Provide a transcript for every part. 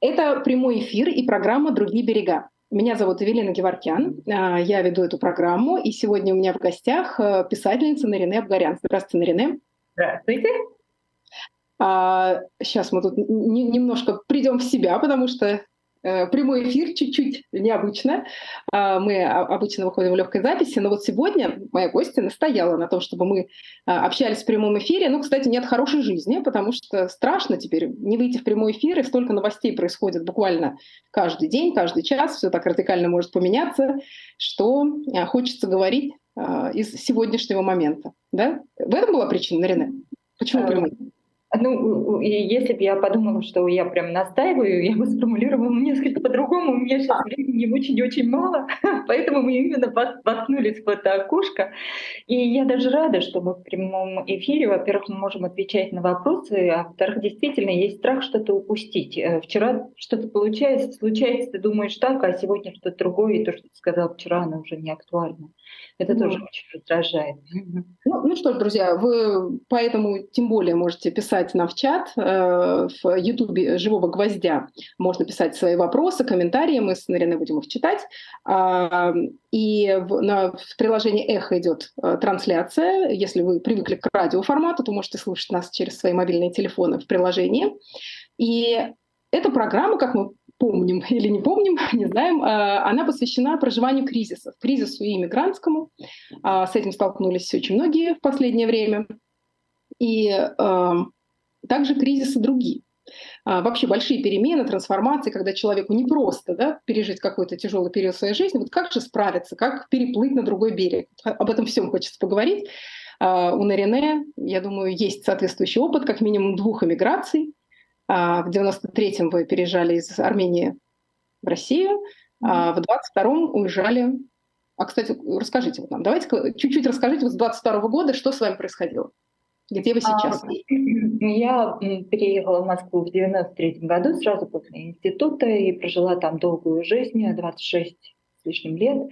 Это прямой эфир и программа «Другие берега». Меня зовут Эвелина Геворкян, а, я веду эту программу, и сегодня у меня в гостях э, писательница Нарине Абгарян. Здравствуйте, Нарине. Здравствуйте. Сейчас мы тут немножко придем в себя, потому что прямой эфир чуть-чуть необычно. А, мы обычно выходим в легкой записи, но вот сегодня моя гостья настояла на том, чтобы мы а, общались в прямом эфире. Ну, кстати, нет хорошей жизни, потому что страшно теперь не выйти в прямой эфир, и столько новостей происходит буквально каждый день, каждый час, все так радикально может поменяться, что а, хочется говорить из сегодняшнего момента. Да? В этом была причина, Нарине? Почему прямой? Ну, если бы я подумала, что я прям настаиваю, я бы сформулировала несколько по-другому. У меня сейчас времени очень-очень мало, поэтому мы именно воткнулись в это окошко. И я даже рада, что мы в прямом эфире, во-первых, мы можем отвечать на вопросы, а во-вторых, действительно есть страх что-то упустить. Э, вчера что-то получается, случается, ты думаешь так, а сегодня что-то другое, и то, что ты сказал вчера, оно уже не актуально. Это ну, тоже очень раздражает. Ну, ну что ж, друзья, вы поэтому тем более можете писать нам в чат э, в Ютубе «Живого гвоздя». Можно писать свои вопросы, комментарии, мы с Нариной будем их читать. Э, и в, на, в приложении «Эхо» идет э, трансляция. Если вы привыкли к радиоформату, то можете слушать нас через свои мобильные телефоны в приложении. И эта программа, как мы помним или не помним, не знаем, а, она посвящена проживанию кризисов, кризису иммигрантскому. А, с этим столкнулись очень многие в последнее время. И а, также кризисы другие. Вообще большие перемены, трансформации, когда человеку не просто да, пережить какой-то тяжелый период своей жизни, вот как же справиться, как переплыть на другой берег. Об этом всем хочется поговорить. У Нарине, я думаю, есть соответствующий опыт, как минимум двух эмиграций. А, в 93-м вы переезжали из Армении в Россию, а в 22-м уезжали. А, кстати, расскажите вот нам, давайте чуть-чуть расскажите вот с 22 -го года, что с вами происходило. Где вы сейчас? Я переехала в Москву в 93 году, сразу после института, и прожила там долгую жизнь, 26 с лишним лет.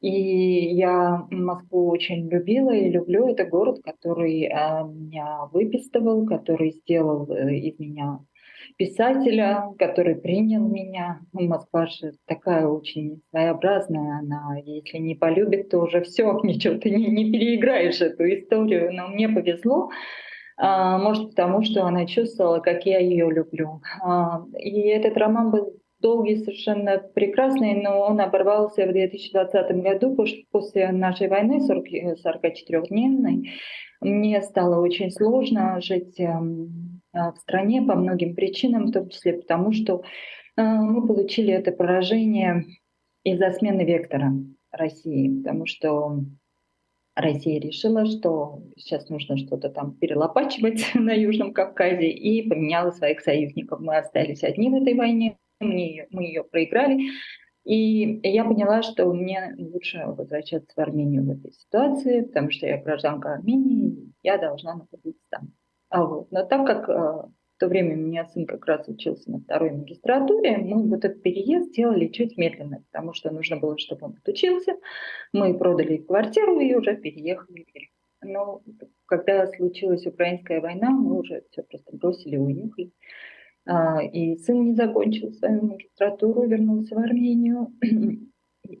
И я Москву очень любила и люблю. Это город, который а, меня выпистывал, который сделал э, из меня писателя, который принял меня. Ну, Москва же такая очень своеобразная, она, если не полюбит, то уже все, ничего, ты не, не переиграешь эту историю. Но мне повезло, а, может, потому что она чувствовала, как я ее люблю. А, и этот роман был долгий, совершенно прекрасный, но он оборвался в 2020 году после нашей войны, 44-дневной. Мне стало очень сложно жить эм, в стране по многим причинам, в том числе потому, что а, мы получили это поражение из-за смены вектора России, потому что Россия решила, что сейчас нужно что-то там перелопачивать на Южном Кавказе и поменяла своих союзников. Мы остались одни в этой войне, мы ее, мы ее проиграли. И я поняла, что мне лучше возвращаться в Армению в этой ситуации, потому что я гражданка Армении, я должна находиться там. А вот. Но так как а, в то время у меня сын как раз учился на второй магистратуре, мы вот этот переезд сделали чуть медленно, потому что нужно было, чтобы он отучился. Мы продали квартиру и уже переехали. Но когда случилась украинская война, мы уже все просто бросили уехали. А, и сын не закончил свою магистратуру, вернулся в Армению.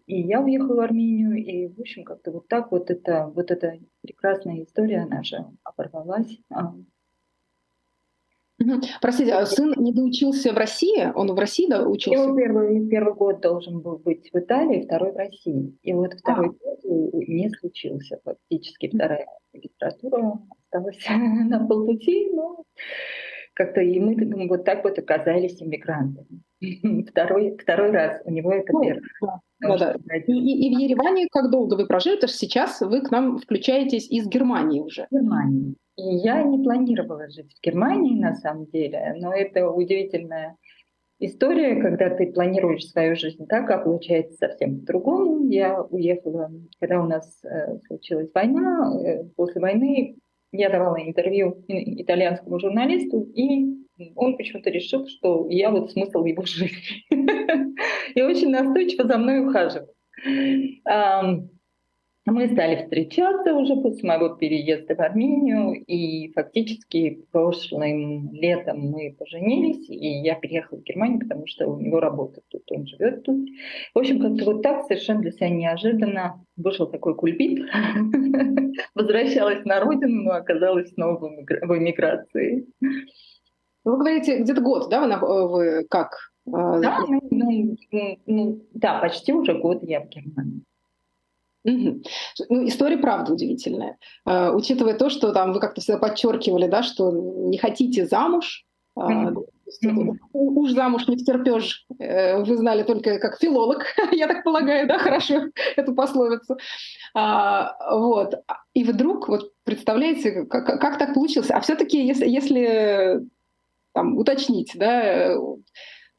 И я уехала в Армению, и, в общем, как-то вот так вот эта, вот эта прекрасная история наша оборвалась. А, Простите, а сын не доучился в России? Он в России да, учился? Его первый, первый год должен был быть в Италии, второй в России. И вот второй а. год не случился фактически. Вторая магистратура осталась на полпути, но как-то и мы вот так вот оказались иммигрантами. Второй, второй раз у него это ну, первый. Да. Ну, да. И, и, и в Ереване как долго вы прожили? Потому что сейчас вы к нам включаетесь из Германии уже. Германии. И я не планировала жить в Германии на самом деле, но это удивительная история, когда ты планируешь свою жизнь так, а получается совсем по-другому. Я уехала, когда у нас э, случилась война. Э, после войны я давала интервью итальянскому журналисту, и он почему-то решил, что я вот смысл его жизни. И очень настойчиво за мной ухаживал. Мы стали встречаться уже после моего переезда в Армению, и фактически прошлым летом мы поженились, и я переехала в Германию, потому что у него работа тут, он живет тут. В общем, как-то вот так совершенно для себя неожиданно вышел такой кульбит. Возвращалась на родину, но оказалась снова в эмиграции. Вы говорите, где-то год, да, вы, вы как? А, да, ну, ну, ну, да, почти уже год я в Германии. Угу. Ну, история правда удивительная. Э, учитывая то, что там вы как-то всегда подчеркивали, да, что не хотите замуж. Mm-hmm. уж замуж не втерпешь. Э, вы знали только как филолог, я так полагаю, да, хорошо эту пословицу. А, вот. И вдруг, вот представляете, как, как так получилось? А все-таки, если, если там, уточнить, да,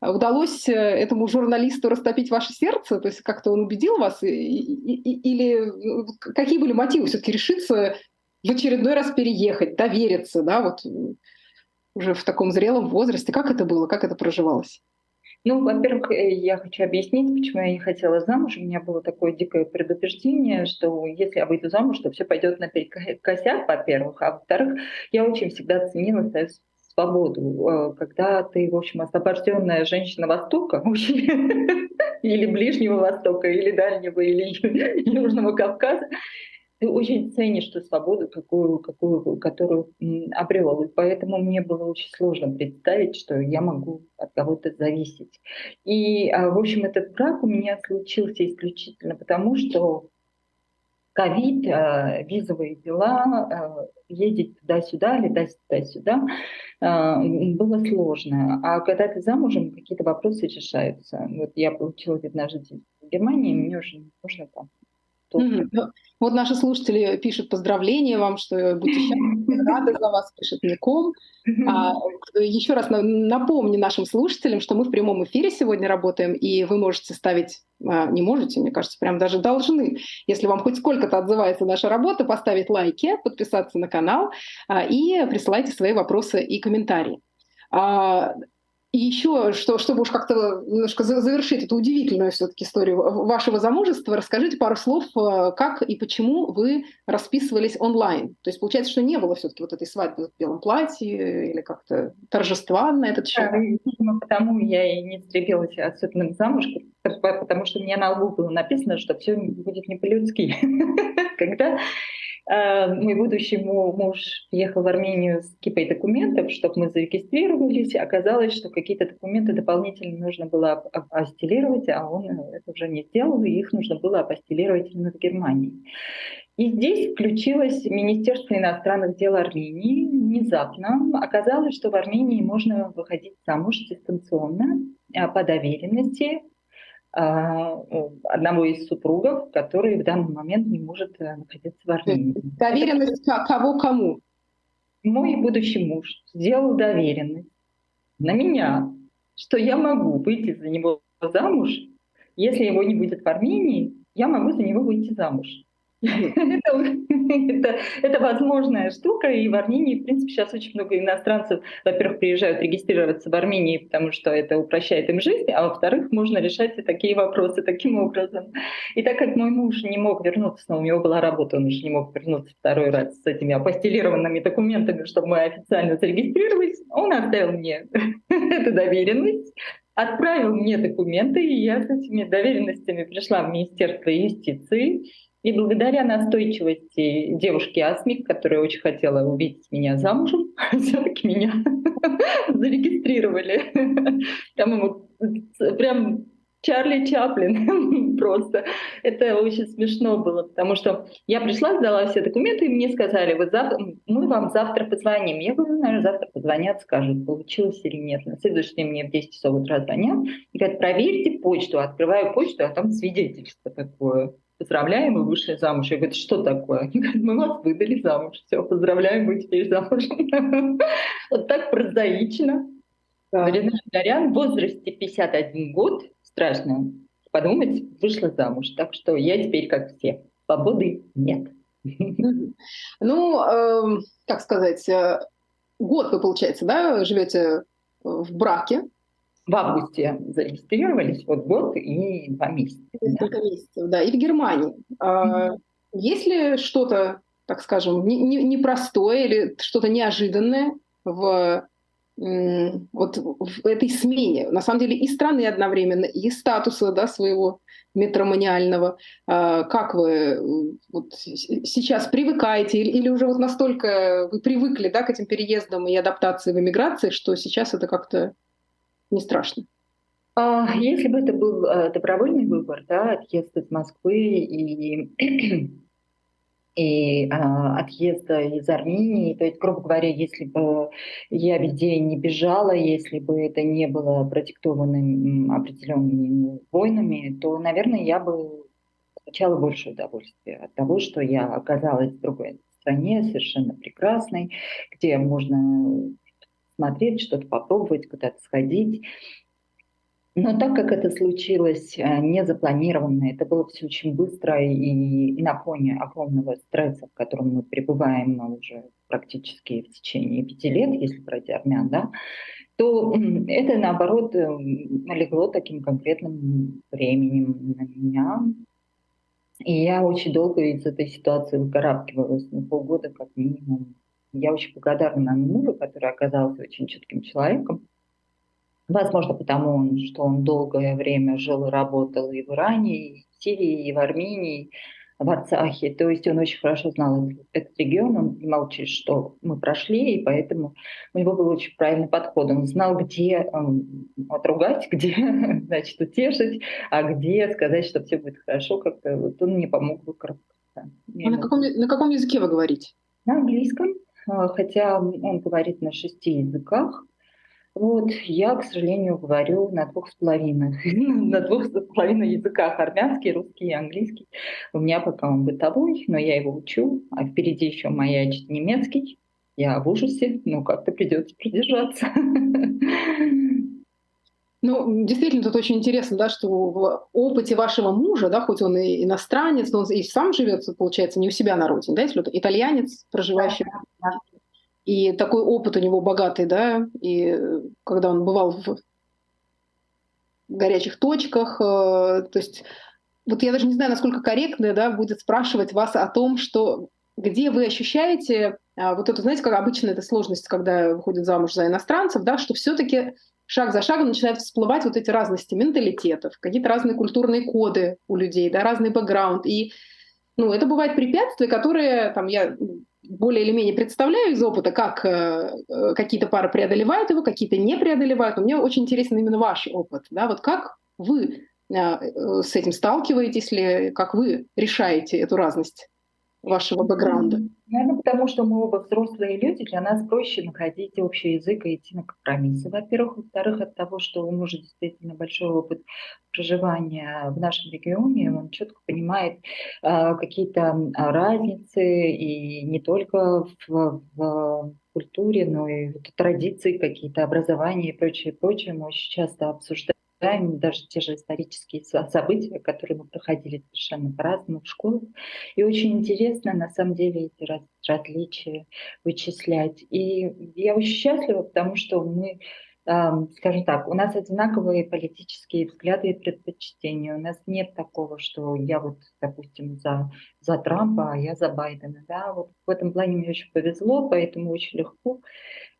удалось э, этому журналисту растопить ваше сердце? То есть как-то он убедил вас? Или ну, какие были мотивы все-таки решиться в очередной раз переехать, довериться, да, вот уже в таком зрелом возрасте? Как это было? Как это проживалось? Ну, во-первых, э, я хочу объяснить, почему я не хотела замуж. У меня было такое дикое предубеждение, что если я выйду замуж, то все пойдет наперекосяк, во-первых. А во-вторых, я очень всегда ценила свою свободу, э, когда ты, в общем, освобожденная женщина Востока, или Ближнего Востока, или Дальнего, или Южного Кавказа, ты очень ценишь ту свободу, какую, какую, которую обрел. И поэтому мне было очень сложно представить, что я могу от кого-то зависеть. И, а, в общем, этот брак у меня случился исключительно потому, что ковид, э, визовые дела, э, ездить туда-сюда, летать туда-сюда, было сложно. А когда ты замужем, какие-то вопросы решаются. Вот я получила вид на жительство в Германии, мне уже не нужно там Mm-hmm. Вот наши слушатели пишут поздравления вам, что будьте счастливы, рады за вас, пишет Ником. А, еще раз напомню нашим слушателям, что мы в прямом эфире сегодня работаем, и вы можете ставить, а, не можете, мне кажется, прям даже должны, если вам хоть сколько-то отзывается наша работа, поставить лайки, подписаться на канал а, и присылайте свои вопросы и комментарии. И еще, что, чтобы уж как-то немножко завершить эту удивительную все-таки историю вашего замужества, расскажите пару слов, э, как и почему вы расписывались онлайн. То есть получается, что не было все-таки вот этой свадьбы в белом платье или как-то торжества на этот счет? Да, потому я и не стремилась особенно замуж, потому что мне на лбу было написано, что все будет не по-людски. Когда мой будущий муж ехал в Армению с кипой документов, чтобы мы зарегистрировались. Оказалось, что какие-то документы дополнительно нужно было апостелировать, а он это уже не сделал, и их нужно было апостелировать именно в Германии. И здесь включилось Министерство иностранных дел Армении. Внезапно оказалось, что в Армении можно выходить замуж дистанционно а, по доверенности одного из супругов, который в данный момент не может э, находиться в Армении. Доверенность кого кому? Мой будущий муж сделал доверенность на меня, что я могу выйти за него замуж, если его не будет в Армении, я могу за него выйти замуж это, это, это возможная штука, и в Армении, в принципе, сейчас очень много иностранцев, во-первых, приезжают регистрироваться в Армении, потому что это упрощает им жизнь, а во-вторых, можно решать и такие вопросы таким образом. И так как мой муж не мог вернуться, но у него была работа, он уже не мог вернуться второй раз с этими апостелированными документами, чтобы мы официально зарегистрировались, он оставил мне эту доверенность, отправил мне документы, и я с этими доверенностями пришла в Министерство юстиции, и благодаря настойчивости девушки Асмик, которая очень хотела увидеть меня замужем, все-таки меня зарегистрировали. Там прям Чарли Чаплин просто. Это очень смешно было, потому что я пришла, сдала все документы, и мне сказали, Вы зав... мы вам завтра позвоним. Я говорю, наверное, завтра позвонят, скажут, получилось или нет. На следующий день мне в 10 часов утра звонят и говорят, проверьте почту. Открываю почту, а там свидетельство такое поздравляем, вы вышли замуж. Я говорю, что такое? Они говорят, мы вас выдали замуж. Все, поздравляем, вы теперь замуж. Вот так прозаично. Марина Дарян в возрасте 51 год, страшно подумать, вышла замуж. Так что я теперь как все. Свободы нет. Ну, эм, как сказать, э, год вы, получается, да, живете в браке, в августе зарегистрировались, вот год и два месяца. Несколько да. месяцев, да, и в Германии. Mm-hmm. Есть ли что-то, так скажем, непростое не, не или что-то неожиданное в вот в этой смене, на самом деле, и страны одновременно, и статуса да, своего метроманиального. А, как вы вот сейчас привыкаете или, или уже вот настолько вы привыкли да, к этим переездам и адаптации в эмиграции, что сейчас это как-то не страшно? А, если бы это был э, добровольный выбор, да, отъезд из Москвы и и а, отъезда из Армении. То есть, грубо говоря, если бы я везде не бежала, если бы это не было продиктовано определенными войнами, то, наверное, я бы получала больше удовольствия от того, что я оказалась в другой стране, совершенно прекрасной, где можно смотреть, что-то попробовать, куда-то сходить. Но так как это случилось э, незапланированно, это было все очень быстро и на фоне огромного стресса, в котором мы пребываем уже практически в течение пяти лет, если брать армян, да, то это, наоборот, э, налегло таким конкретным временем на меня. И я очень долго из этой ситуации выкарабкивалась, ну, полгода как минимум. Я очень благодарна мужу, который оказался очень чутким человеком, Возможно, потому что он долгое время жил и работал и в Иране, и в Сирии, и в Армении, в Арцахе. То есть он очень хорошо знал этот регион, он понимал, через что мы прошли, и поэтому у него был очень правильный подход. Он знал, где эм, отругать, где, значит, утешить, а где сказать, что все будет хорошо. Как-то вот он мне помог выкарабкаться. А на каком, на каком языке вы говорите? На английском, хотя он говорит на шести языках. Вот, я, к сожалению, говорю на двух с половиной, на двух с половиной языках, армянский, русский и английский. У меня пока он бытовой, но я его учу, а впереди еще маячит немецкий. Я в ужасе, но как-то придется продержаться. Ну, действительно, тут очень интересно, да, что в опыте вашего мужа, да, хоть он и иностранец, но он и сам живет, получается, не у себя на родине, да, если это итальянец, проживающий да, и такой опыт у него богатый, да, и когда он бывал в горячих точках, э, то есть вот я даже не знаю, насколько корректно да, будет спрашивать вас о том, что где вы ощущаете а, вот это, знаете, как обычно это сложность, когда выходят замуж за иностранцев, да, что все-таки шаг за шагом начинают всплывать вот эти разности менталитетов, какие-то разные культурные коды у людей, да, разный бэкграунд. И ну, это бывает препятствия, которые там, я более или менее представляю из опыта, как э, э, какие-то пары преодолевают его, какие-то не преодолевают. Но мне очень интересен именно ваш опыт. Да? Вот как вы э, э, с этим сталкиваетесь, или как вы решаете эту разность вашего бэкграунда? Наверное, потому что мы оба взрослые люди, для нас проще находить общий язык и идти на компромиссы. Во-первых. Во-вторых, от того, что у мужа действительно большой опыт проживания в нашем регионе, он четко понимает э, какие-то разницы и не только в, в культуре, но и в традиции, какие-то образования и прочее, прочее. Мы очень часто обсуждаем обсуждаем даже те же исторические события, которые мы проходили совершенно по-разному в школах. И очень интересно, на самом деле, эти раз, различия вычислять. И я очень счастлива, потому что мы скажем так, у нас одинаковые политические взгляды и предпочтения. У нас нет такого, что я вот, допустим, за, за Трампа, а я за Байдена. Да? Вот в этом плане мне очень повезло, поэтому очень легко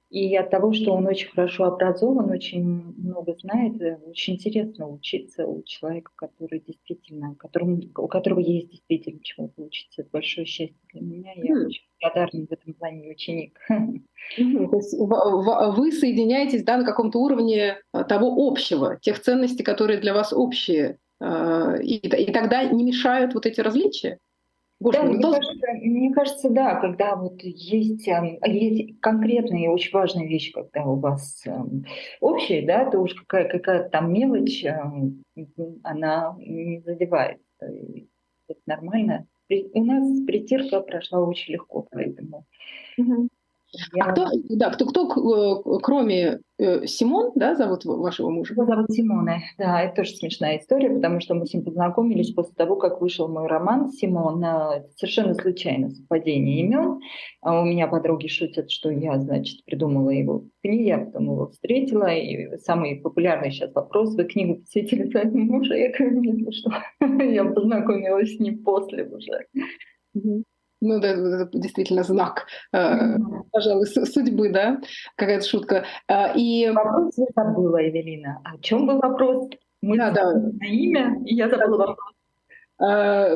и от того, что он очень хорошо образован, очень много знает, э, очень интересно учиться у человека, который действительно, которому, у которого есть действительно чему поучиться. Это большое счастье для меня. Я mm. очень благодарна в этом плане ученик. То есть вы соединяетесь да, на каком-то уровне э, того общего, тех ценностей, которые для вас общие, э, и, и тогда не мешают вот эти различия? Боже, да, мне, должен... кажется, мне кажется, да, когда вот есть, есть конкретные очень важные вещи, когда у вас общие, да, то уж какая, какая там мелочь, она не задевает. Это нормально. У нас притирка прошла очень легко, поэтому угу. А кто, да, кто, кто э, кроме э, Симон, да, зовут вашего мужа? Его зовут Симона, да, это тоже смешная история, потому что мы с ним познакомились после того, как вышел мой роман Симон, совершенно случайно совпадение имен. А у меня подруги шутят, что я, значит, придумала его в книге, я потом его встретила, и самый популярный сейчас вопрос, вы книгу посвятили своему мужу? Я говорю, нет, ну что, я познакомилась с ним после уже. Ну да, это действительно знак, э, пожалуй, судьбы, да, какая-то шутка. Э, и... Вопрос я забыла, Эвелина. О чем был вопрос? Мы да, да. на имя, и я забыла вопрос. Э,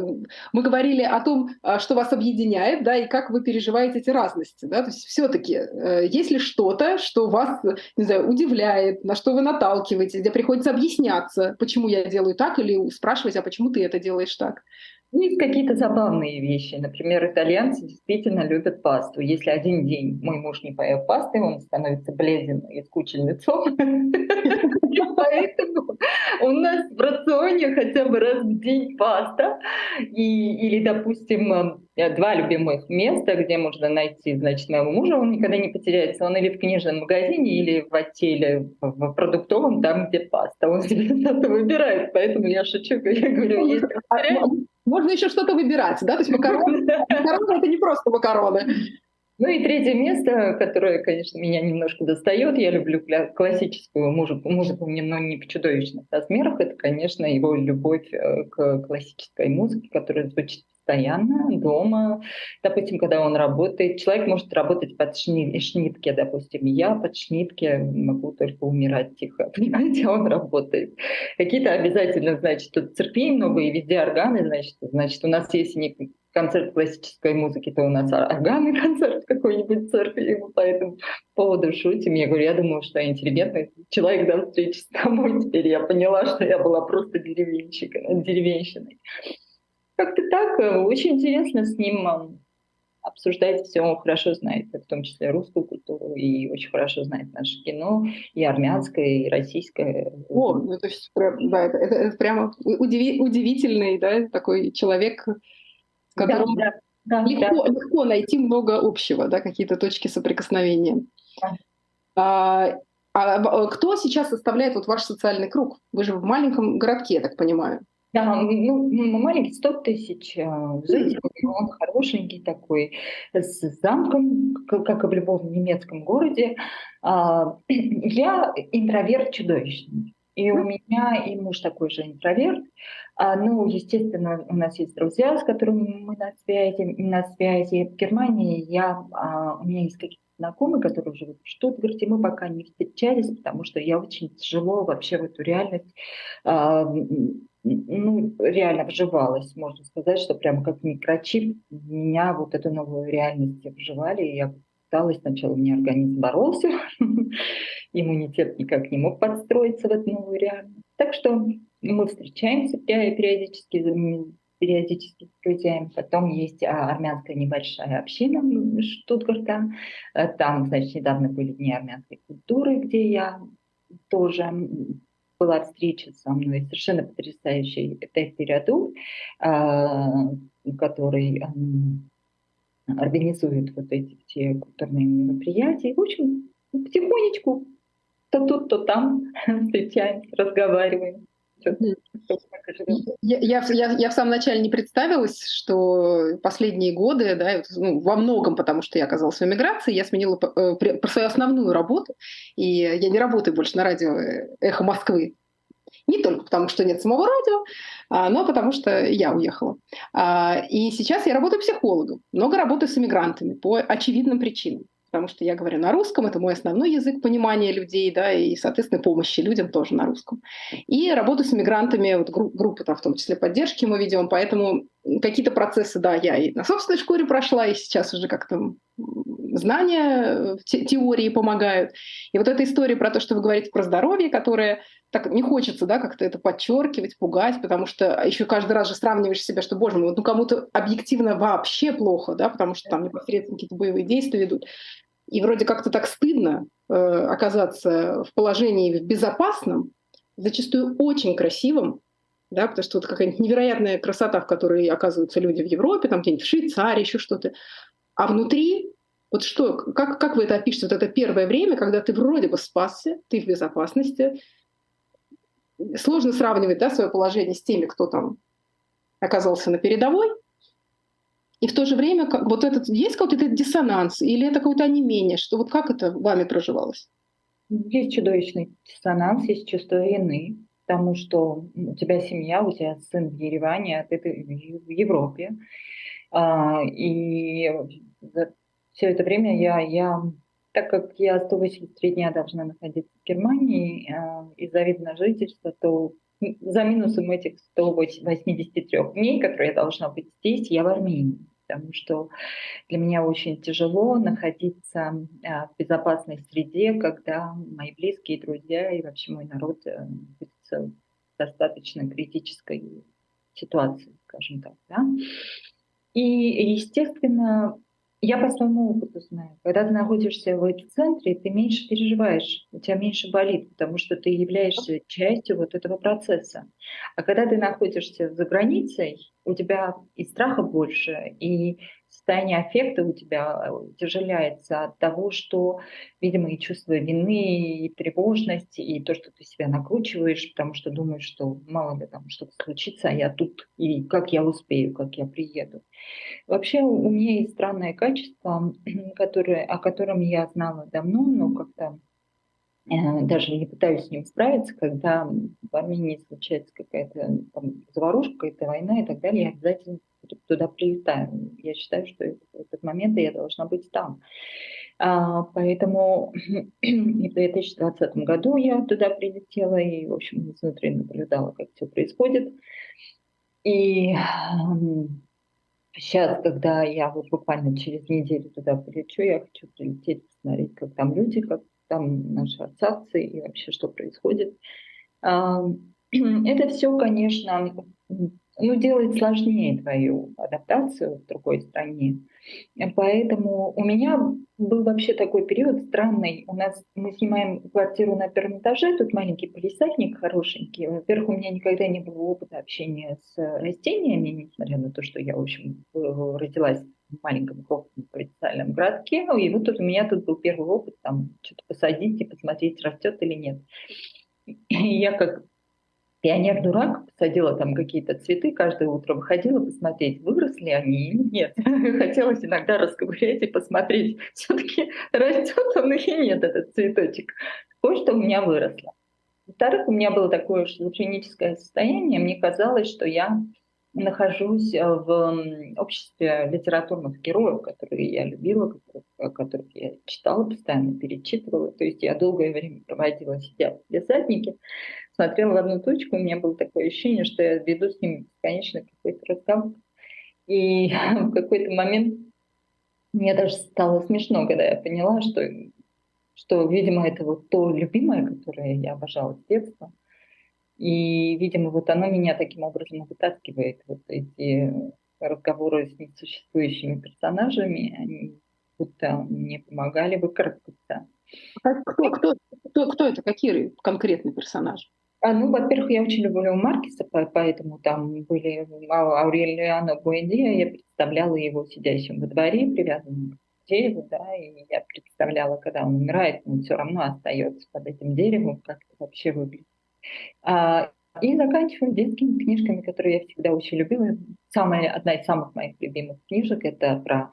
мы говорили о том, э, что вас объединяет, да, и как вы переживаете эти разности, да, то есть все-таки э, есть ли что-то, что вас, не знаю, удивляет, на что вы наталкиваетесь, где приходится объясняться, почему я делаю так, или спрашивать, а почему ты это делаешь так? Ну, есть какие-то забавные вещи. Например, итальянцы действительно любят пасту. Если один день мой муж не поел пасты, он становится бледен и скучен лицом. Поэтому у нас в рационе хотя бы раз в день паста. Или, допустим, э, два любимых места, где можно найти, значит, моего мужа, он никогда не потеряется. Он или в книжном магазине, или в отеле, в продуктовом, там, где паста. Он себе это выбирает, поэтому я шучу, я говорю, есть можно еще что-то выбирать, да? То есть макароны, макароны это не просто макароны. Ну и третье место, которое, конечно, меня немножко достает, я люблю классическую музыку, музыку но не в чудовищных размерах, это, конечно, его любовь э, к классической музыке, которая звучит постоянно дома. Допустим, когда он работает, человек может работать под шни, шнитке, допустим, я под шнитке могу только умирать тихо, понимаете, а он работает. Какие-то обязательно, значит, тут церквей много и везде органы, значит, значит, у нас есть не концерт классической музыки, то у нас органный концерт какой-нибудь церкви, по этому поводу шутим. Я говорю, я думаю, что я интеллигентный человек до встречи с тобой. Теперь я поняла, что я была просто деревенщиком, деревенщиной. Как-то так. Э, очень интересно с ним обсуждать все. Он хорошо знает, в том числе русскую культуру, и очень хорошо знает наше кино, и армянское, и российское. О, ну, то есть, да, это, это, это прямо удиви, удивительный да, такой человек, с которым да, да, легко, да. легко найти много общего, да, какие-то точки соприкосновения. Да. А, а кто сейчас составляет вот ваш социальный круг? Вы же в маленьком городке, я так понимаю. Да, ну, маленький, 100 тысяч а, жителей, он хорошенький такой, с замком, как и в любом немецком городе. А, я интроверт чудовищный. И у меня и муж такой же интроверт. А, ну, естественно, у нас есть друзья, с которыми мы на связи. На связи. В Германии я, а, у меня есть какие-то знакомые, которые живут в Штутгарте. Мы пока не встречались, потому что я очень тяжело вообще в эту реальность а, ну, реально вживалась, можно сказать, что прямо как микрочип меня вот эту новую реальность вживали, и я пыталась, сначала у меня организм боролся, иммунитет никак не мог подстроиться в эту новую реальность. Так что мы встречаемся периодически, периодически с друзьями. Потом есть а, армянская небольшая община Штутгарта. Э, там, значит, недавно были дни армянской культуры, где я тоже была встреча со мной совершенно потрясающий Тефи Ряду, а, который организует вот эти все культурные мероприятия. В общем, потихонечку то тут, то там встречаемся, разговариваем. Я, я, я, я в самом начале не представилась, что последние годы, да, ну, во многом потому, что я оказалась в эмиграции, я сменила э, про свою основную работу, и я не работаю больше на радио «Эхо Москвы». Не только потому, что нет самого радио, а, но потому что я уехала. А, и сейчас я работаю психологом, много работаю с иммигрантами по очевидным причинам потому что я говорю на русском, это мой основной язык понимания людей, да, и, соответственно, помощи людям тоже на русском. И работаю с мигрантами, вот групп, группы, там, в том числе поддержки мы ведем, поэтому какие-то процессы, да, я и на собственной шкуре прошла, и сейчас уже как-то знания в те теории помогают. И вот эта история про то, что вы говорите про здоровье, которое так не хочется, да, как-то это подчеркивать, пугать, потому что еще каждый раз же сравниваешь себя, что, боже мой, ну кому-то объективно вообще плохо, да, потому что там непосредственно какие-то боевые действия ведут. И вроде как-то так стыдно э, оказаться в положении безопасном, зачастую очень красивом, да, потому что вот какая-нибудь невероятная красота, в которой оказываются люди в Европе, там где-нибудь в Швейцарии, еще что-то. А внутри, вот что, как, как вы это опишете, вот это первое время, когда ты вроде бы спасся, ты в безопасности, сложно сравнивать да, свое положение с теми, кто там оказался на передовой, и в то же время как, вот этот есть какой-то диссонанс или это какое-то онемение, что вот как это вами проживалось? Есть чудовищный диссонанс, есть чувство вины, потому что у тебя семья, у тебя сын в Ереване, а ты в Европе. А, и все это время я, я, так как я 183 дня должна находиться в Германии а, из-за вида на жительство, то за минусом этих 183 дней, которые я должна быть здесь, я в Армении потому что для меня очень тяжело находиться а, в безопасной среде, когда мои близкие друзья и вообще мой народ э, находятся в достаточно критической ситуации, скажем так. Да? И, естественно, я по своему опыту знаю, когда ты находишься в эпицентре, ты меньше переживаешь, у тебя меньше болит, потому что ты являешься частью вот этого процесса. А когда ты находишься за границей, у тебя и страха больше, и состояние аффекта у тебя утяжеляется от того, что, видимо, и чувство вины, и тревожность, и то, что ты себя накручиваешь, потому что думаешь, что мало ли там что-то случится, а я тут, и как я успею, как я приеду. Вообще у меня есть странное качество, которое, о котором я знала давно, но как-то э, даже не пытаюсь с ним справиться, когда в Армении случается какая-то там, заварушка, какая-то война и так далее, я обязательно туда прилетаю. Я считаю, что в этот момент я должна быть там. А, поэтому и в 2020 году я туда прилетела и, в общем, изнутри наблюдала, как все происходит. И сейчас, когда я вот буквально через неделю туда прилечу, я хочу прилететь, посмотреть, как там люди, как там наши ассоциации и вообще что происходит. Это все, конечно, ну, делает сложнее твою адаптацию в другой стране. Поэтому у меня был вообще такой период странный. У нас мы снимаем квартиру на первом этаже, тут маленький полисадник хорошенький. Во-первых, у меня никогда не было опыта общения с растениями, несмотря на то, что я, в общем, родилась в маленьком крохотном провинциальном городке. И вот тут у меня тут был первый опыт, там, что-то посадить и посмотреть, растет или нет. И я как пионер-дурак, посадила там какие-то цветы, каждое утро выходила посмотреть, выросли они или нет. Хотелось иногда расковырять и посмотреть, все-таки растет он или нет, этот цветочек. Кое-что у меня выросло. Во-вторых, у меня было такое шизофреническое состояние. Мне казалось, что я нахожусь в обществе литературных героев, которые я любила, которых, которых я читала постоянно, перечитывала. То есть я долгое время проводила, сидя в писатнике, смотрела в одну точку, у меня было такое ощущение, что я веду с ним бесконечно какой-то разговор. И в какой-то момент мне даже стало смешно, когда я поняла, что, что, видимо, это вот то любимое, которое я обожала с детства. И, видимо, вот оно меня таким образом вытаскивает. Вот эти разговоры с несуществующими персонажами, они будто мне помогали выкарабкаться. А кто, кто, кто, кто это? Какие конкретные персонажи? А, ну, во-первых, я очень люблю Маркиса, поэтому там были Аурелиано Буэндия, я представляла его сидящим во дворе, привязанным к дереву, да, и я представляла, когда он умирает, он все равно остается под этим деревом, как это вообще выглядит. А, и заканчиваю детскими книжками, которые я всегда очень любила. Самая, одна из самых моих любимых книжек — это про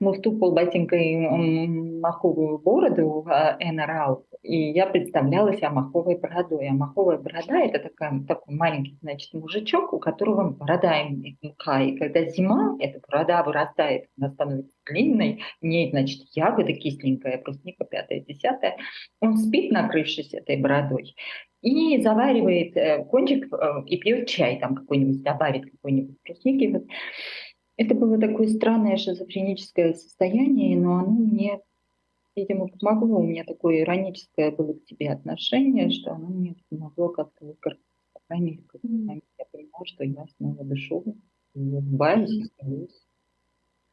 муфту полботинкой маховую бороду а, Энна Раут. И я представляла себя маховой бородой. А маховая борода — это такая, такой маленький, значит, мужичок, у которого борода мука. И когда зима, эта борода вырастает, она становится длинной, в ней, значит, ягоды кисленькая, брусника пятая, десятая. Он спит, накрывшись этой бородой и заваривает э, кончик э, и пьет чай там какой-нибудь, добавит какой-нибудь брусники. Вот. Это было такое странное шизофреническое состояние, но оно мне, видимо, помогло. У меня такое ироническое было к тебе отношение, что оно мне помогло как-то выкарабкаться. По крайней мере, я понимала, что я снова дышу, улыбаюсь, остаюсь.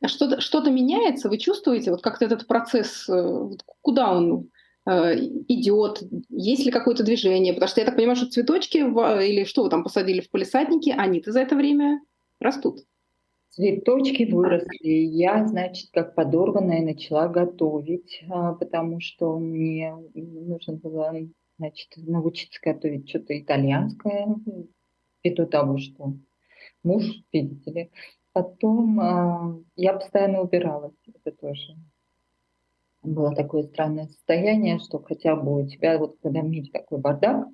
А что-то, что-то меняется? Вы чувствуете, вот как-то этот процесс, э, куда он идет, есть ли какое-то движение, потому что я так понимаю, что цветочки или что вы там посадили в полисаднике, они-то за это время растут. Цветочки выросли. Я, значит, как подорванная начала готовить, а, потому что мне нужно было, значит, научиться готовить что-то итальянское, ввиду того, что муж, видите ли. Потом а, я постоянно убиралась, это тоже было такое странное состояние, что хотя бы у тебя, вот когда в такой бардак,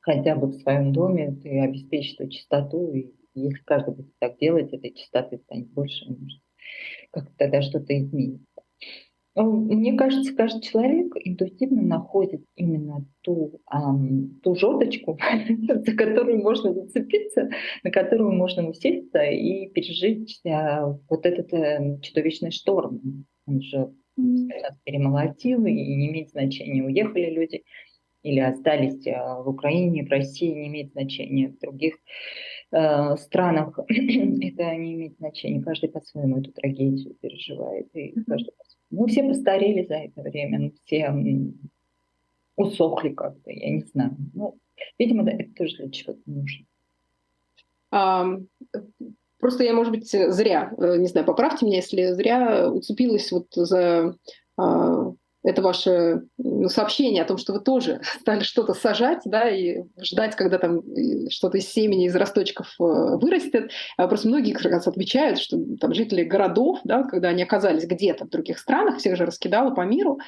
хотя бы в своем доме ты обеспечишь эту чистоту и если каждый будет так делать, этой частоты станет больше, может, как тогда что-то изменится. Мне кажется, каждый человек интуитивно находит именно ту, эм, ту жердочку, за которую можно зацепиться, на которую можно усесться и пережить э, вот этот э, чудовищный шторм. Он же нас перемолотил, и не имеет значения, уехали люди или остались э, в Украине, в России, не имеет значения, в других э, странах это не имеет значения. Каждый по-своему эту трагедию переживает, и каждый мы все постарели за это время, мы все усохли как-то, я не знаю. Ну, видимо, это тоже для чего-то нужно. А, просто я, может быть, зря, э, не знаю, поправьте меня, если зря уцепилась вот за это ваше ну, сообщение о том, что вы тоже стали что-то сажать, да, и ждать, когда там что-то из семени, из росточков э, вырастет. А просто многие как раз отвечают, что там жители городов, да, когда они оказались где-то в других странах, всех же раскидало по миру,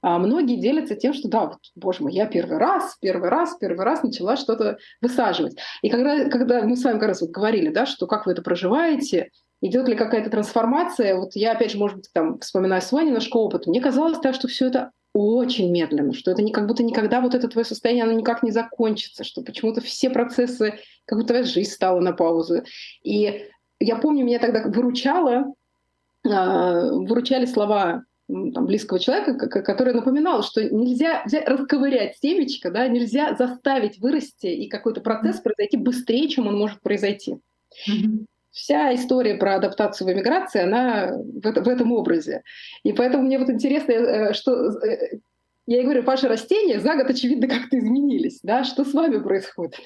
а многие делятся тем, что да, вот, боже мой, я первый раз, первый раз, первый раз начала что-то высаживать. И когда, когда мы с вами как раз вот говорили, да, что как вы это проживаете, идет ли какая-то трансформация. Вот я, опять же, может быть, там вспоминаю свой немножко опыт. Мне казалось так, что все это очень медленно, что это не как будто никогда вот это твое состояние, оно никак не закончится, что почему-то все процессы, как будто жизнь стала на паузу. И я помню, меня тогда выручало, а, выручали слова там, близкого человека, который напоминал, что нельзя взять, расковырять семечко, да, нельзя заставить вырасти и какой-то процесс произойти быстрее, чем он может произойти. Mm-hmm вся история про адаптацию в эмиграции, она в, это, в этом образе. И поэтому мне вот интересно, э, что э, я и говорю, ваши растения за год, очевидно, как-то изменились. Да? Что с вами происходит?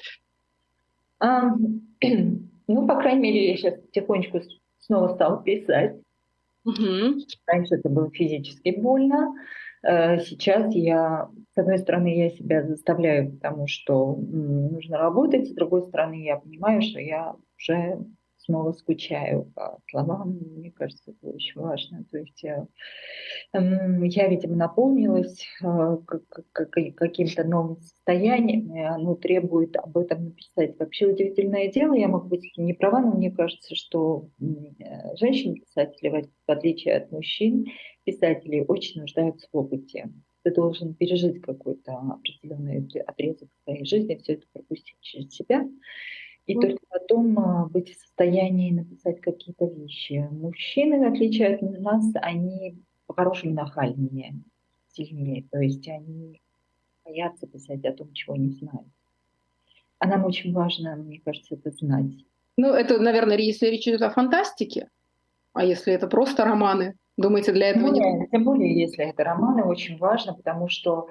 А, ну, по крайней мере, я сейчас потихонечку снова стала писать. Угу. Раньше это было физически больно. Э, сейчас я, с одной стороны, я себя заставляю, потому что нужно работать, с другой стороны, я понимаю, что я уже снова скучаю по словам. Мне кажется, это очень важно. То есть я, э, эм, я видимо, наполнилась э, каким-то новым состоянием, и оно требует об этом написать. Вообще удивительное дело, я могу быть не права, но мне кажется, что э, женщины-писатели, в отличие от мужчин, писатели очень нуждаются в опыте ты должен пережить какой-то определенный отрезок своей жизни, все это пропустить через себя и только потом а, быть в состоянии написать какие-то вещи. Мужчины, в отличие от нас, они по-хорошему нахальнее, сильнее. То есть они боятся писать о том, чего не знают. А нам очень важно, мне кажется, это знать. Ну, это, наверное, если речь идет о фантастике, а если это просто романы, думаете, для этого ну, не... Тем более, если это романы, очень важно, потому что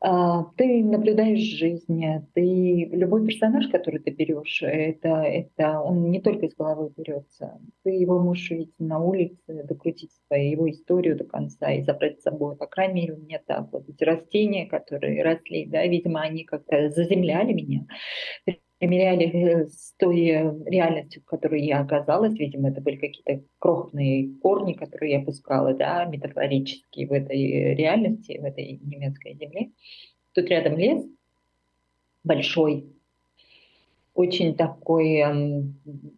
ты наблюдаешь жизнь, ты любой персонаж, который ты берешь, это, это он не только из головы берется. Ты его можешь увидеть на улице, докрутить свою его историю до конца и забрать с собой. По крайней мере, у меня так. Вот эти растения, которые росли, да, видимо, они как-то заземляли меня примеряли с той реальностью, в которой я оказалась. Видимо, это были какие-то крохотные корни, которые я пускала, да, метафорические в этой реальности, в этой немецкой земле. Тут рядом лес большой, очень такой,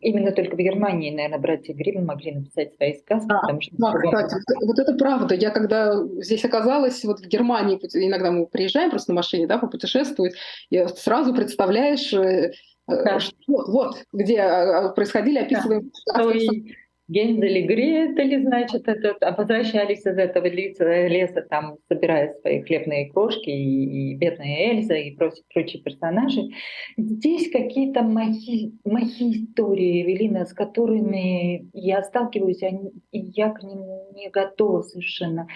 именно только в Германии, наверное, братья Гримм могли написать свои сказки. Да, потому что да кстати, вот это правда. Я когда здесь оказалась, вот в Германии, иногда мы приезжаем просто на машине, да, попутешествовать, и сразу представляешь, э, э, да. что, вот, где а, происходили, описываем да. Гензель и Гретель, значит, это, а возвращались из этого леса, там, собирая свои хлебные крошки, и, и бедная Эльза, и прочие, прочие персонажи. Здесь какие-то мои, мои истории, Эвелина, с которыми я сталкиваюсь, и я к ним не готова совершенно.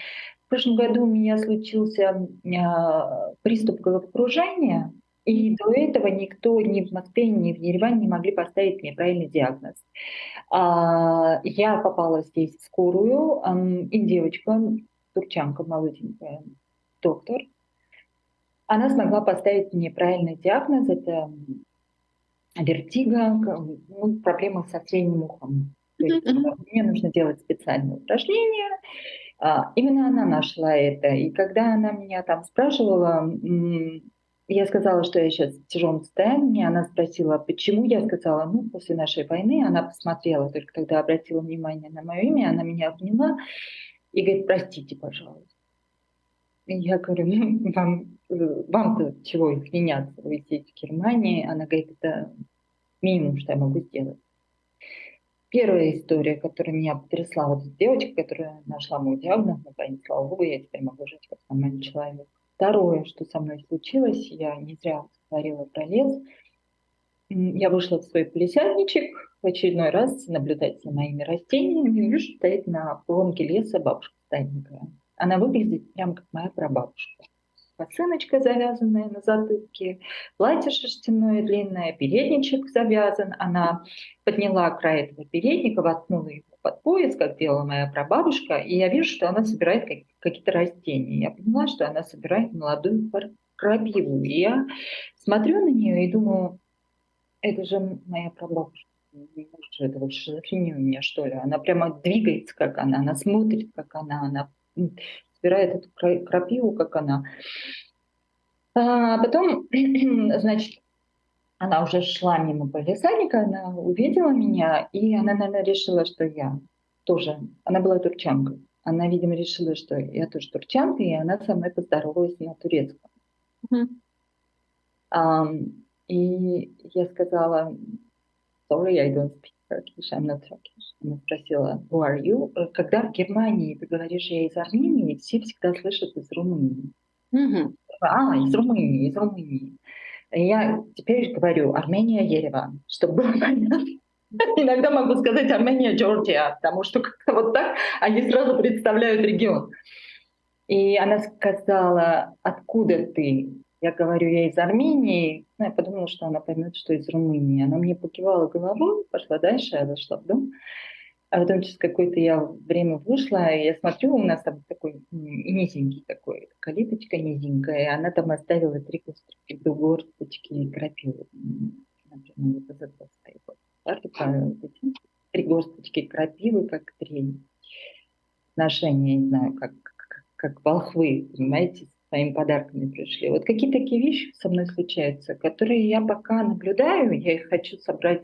В прошлом году у меня случился э, приступ головокружения, и до этого никто ни в Москве, ни в Ереване не могли поставить мне правильный диагноз. А, я попала здесь в скорую, и девочка, турчанка молоденькая, доктор, она смогла поставить мне правильный диагноз. Это вертига, ну, проблема со средним ухом. То есть мне нужно делать специальные упражнения. А, именно она нашла это. И когда она меня там спрашивала, я сказала, что я сейчас в тяжелом состоянии. Она спросила, почему. Я сказала, ну, после нашей войны. Она посмотрела, только когда обратила внимание на мое имя, она меня обняла и говорит, простите, пожалуйста. И я говорю, ну, вам, вам-то чего извиняться, вы сидите в Германии. Она говорит, это минимум, что я могу сделать. Первая история, которая меня потрясла, вот девочка, которая нашла мой диагноз, на слава богу, я теперь могу жить как нормальный человек. Второе, что со мной случилось, я не зря говорила про лес. Я вышла в свой полисадничек в очередной раз наблюдать за моими растениями. Вижу, стоит на ломке леса бабушка старенькая. Она выглядит прям как моя прабабушка. Косыночка завязанная на затылке, платье шерстяное длинное, передничек завязан. Она подняла край этого передника, воткнула его под пояс, как делала моя прабабушка, и я вижу, что она собирает какие-то растения. Я поняла, что она собирает молодую крапиву. И я смотрю на нее и думаю, это же моя прабабушка. Что это вот шизофрения у меня, что ли? Она прямо двигается, как она, она смотрит, как она, она собирает эту крапиву, как она. А потом, значит, она уже шла мимо полисадника, она увидела меня, и она, наверное, решила, что я тоже. Она была турчанкой. Она, видимо, решила, что я тоже турчанка, и она со мной поздоровалась на турецком. Mm-hmm. Um, и я сказала, sorry, I don't speak Turkish, I'm not Turkish. Она спросила, who are you? Когда в Германии ты говоришь, я из Армении, все всегда слышат из Румынии. Mm-hmm. А, из Румынии, из Румынии. Я теперь говорю Армения, Ереван, чтобы было понятно. Иногда могу сказать Армения, Джорджия, потому что как-то вот так они сразу представляют регион. И она сказала, откуда ты? Я говорю, я из Армении. Ну, я подумала, что она поймет, что из Румынии. Она мне покивала головой, пошла дальше, я зашла в дом. А потом через какое-то я время вышла, и я смотрю, у нас там такой низенький такой, калиточка низенькая, и она там оставила три горсточки, горсточки крапивы. Например, вот из этого стоит. Три горсточки крапивы, как три отношения, не знаю, как, как, как волхвы, понимаете, своими подарками пришли. Вот какие такие вещи со мной случаются, которые я пока наблюдаю, я их хочу собрать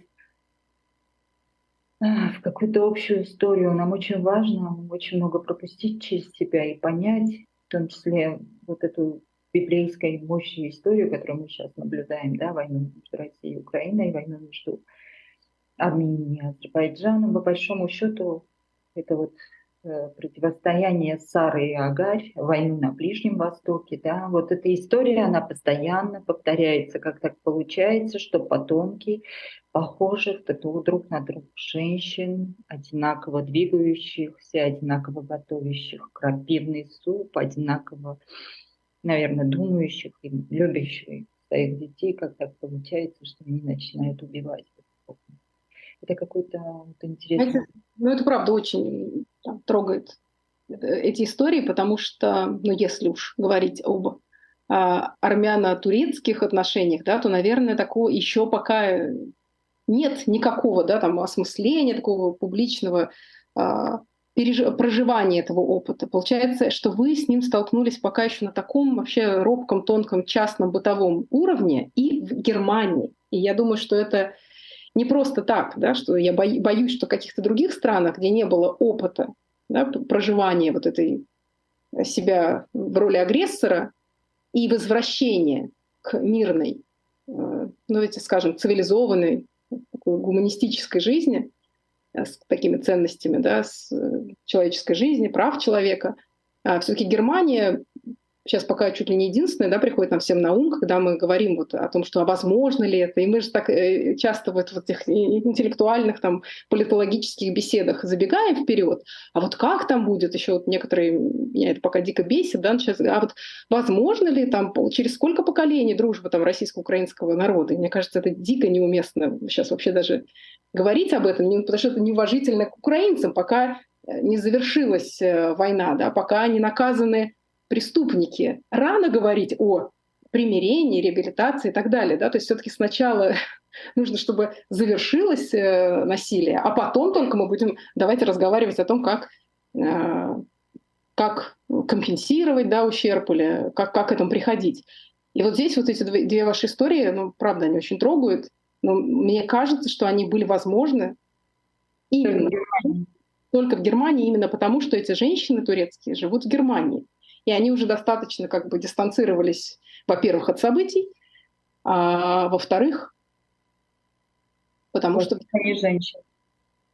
в какую-то общую историю. Нам очень важно очень много пропустить через себя и понять, в том числе вот эту библейской мощью историю, которую мы сейчас наблюдаем, да, войну между Россией и Украиной, войну между Арменией и Азербайджаном. По большому счету, это вот противостояние Сары и Агарь, войну на Ближнем Востоке, да, вот эта история, она постоянно повторяется, как так получается, что потомки похожих друг на друга женщин, одинаково двигающихся, одинаково готовящих крапивный суп, одинаково, наверное, думающих и любящих своих детей, как так получается, что они начинают убивать. Это какой-то вот интересный... Ну, это правда очень там, трогает э, эти истории, потому что, ну, если уж говорить об а, армяно-турецких отношениях, да, то, наверное, такого еще пока нет никакого да, там, осмысления, такого публичного а, переж... проживания этого опыта. Получается, что вы с ним столкнулись пока еще на таком вообще робком, тонком, частном, бытовом уровне и в Германии. И я думаю, что это не просто так, да, что я боюсь, что в каких-то других странах, где не было опыта да, проживания вот этой э, себя в роли агрессора и возвращения к мирной, э, ну, давайте скажем, цивилизованной, такой гуманистической жизни, э, с такими ценностями, да, с человеческой жизни, прав человека. А все-таки Германия сейчас пока чуть ли не единственное, да, приходит нам всем на ум, когда мы говорим вот о том, что а возможно ли это, и мы же так э, часто вот в этих интеллектуальных там политологических беседах забегаем вперед, а вот как там будет, еще вот некоторые, меня это пока дико бесит, да, сейчас, а вот возможно ли там, через сколько поколений дружба там российско-украинского народа, и мне кажется, это дико неуместно сейчас вообще даже говорить об этом, потому что это неуважительно к украинцам, пока э, не завершилась э, война, да, пока не наказаны преступники. Рано говорить о примирении, реабилитации и так далее. Да? То есть все-таки сначала нужно, чтобы завершилось э, насилие, а потом только мы будем давайте разговаривать о том, как, э, как компенсировать да, ущерб или как, как к этому приходить. И вот здесь вот эти две, две ваши истории, ну, правда, они очень трогают, но мне кажется, что они были возможны именно только в Германии, именно потому, что эти женщины турецкие живут в Германии. И они уже достаточно как бы дистанцировались, во-первых, от событий, а во-вторых, потому вот, что... Они женщины.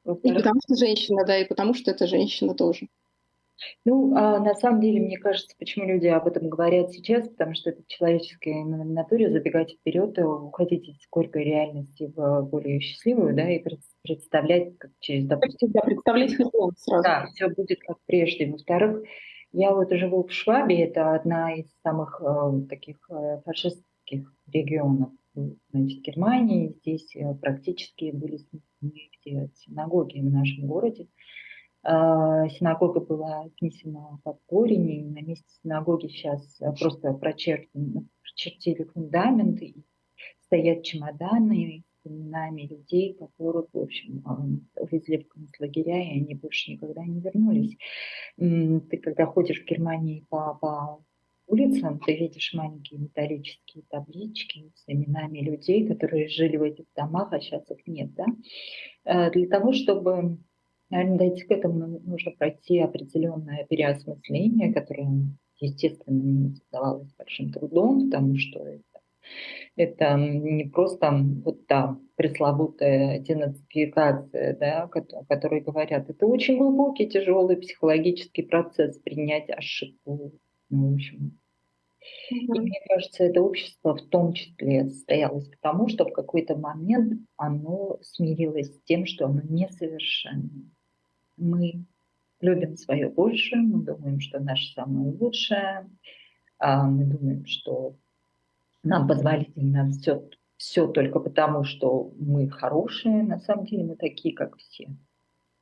И потому что женщина, да, и потому что это женщина тоже. Ну, а на самом деле, мне кажется, почему люди об этом говорят сейчас, потому что это человеческая натуре забегать вперед, уходить из горькой реальности в более счастливую, да, и представлять как через, допустим... Да, представлять сразу. Да, все будет как прежде. Во-вторых, я вот живу в Швабе, это одна из самых э, таких э, фашистских регионов значит, Германии. Здесь э, практически были все синагоги в нашем городе. Э, синагога была снесена под корень, и на месте синагоги сейчас э, просто прочертили фундамент, и стоят чемоданы именами людей, которых, в общем, увезли в концлагеря, и они больше никогда не вернулись. Ты когда ходишь в Германии по, по улицам, ты видишь маленькие металлические таблички с именами людей, которые жили в этих домах, а сейчас их нет. Да? Э, для того, чтобы наверное, дойти к этому, нужно пройти определенное переосмысление, которое, естественно, не создавалось большим трудом, потому что это это не просто вот та пресловутая денацификация, да, о которой говорят. Это очень глубокий, тяжелый психологический процесс принять ошибку. Ну, в общем, и мне кажется, это общество в том числе состоялось потому, что в какой-то момент оно смирилось с тем, что оно несовершенно. Мы любим свое больше, мы думаем, что наше самое лучшее, а мы думаем, что нам позволительно все, все только потому, что мы хорошие. На самом деле мы такие, как все.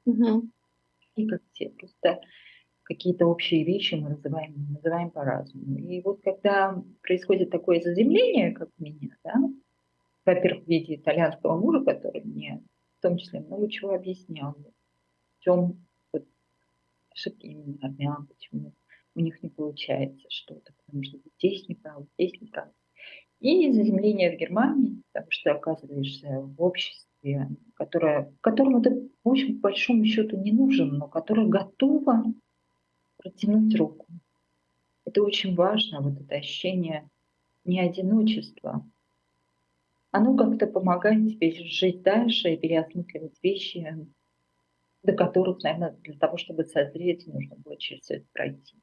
Угу. И как все. Просто какие-то общие вещи мы называем, называем по-разному. И вот когда происходит такое заземление, как у меня, да, во-первых, в виде итальянского мужа, который мне в том числе много чего объяснял, в чем вот, ошибки именно армян, почему у них не получается что-то, потому что здесь неправда, здесь неправда. И заземление в Германии, потому что оказываешься в обществе, которое, которому ты, в общем, по большому счету не нужен, но которое готово протянуть руку. Это очень важно, вот это ощущение не одиночества. Оно как-то помогает тебе жить дальше и переосмысливать вещи, до которых, наверное, для того, чтобы созреть, нужно было через это пройти.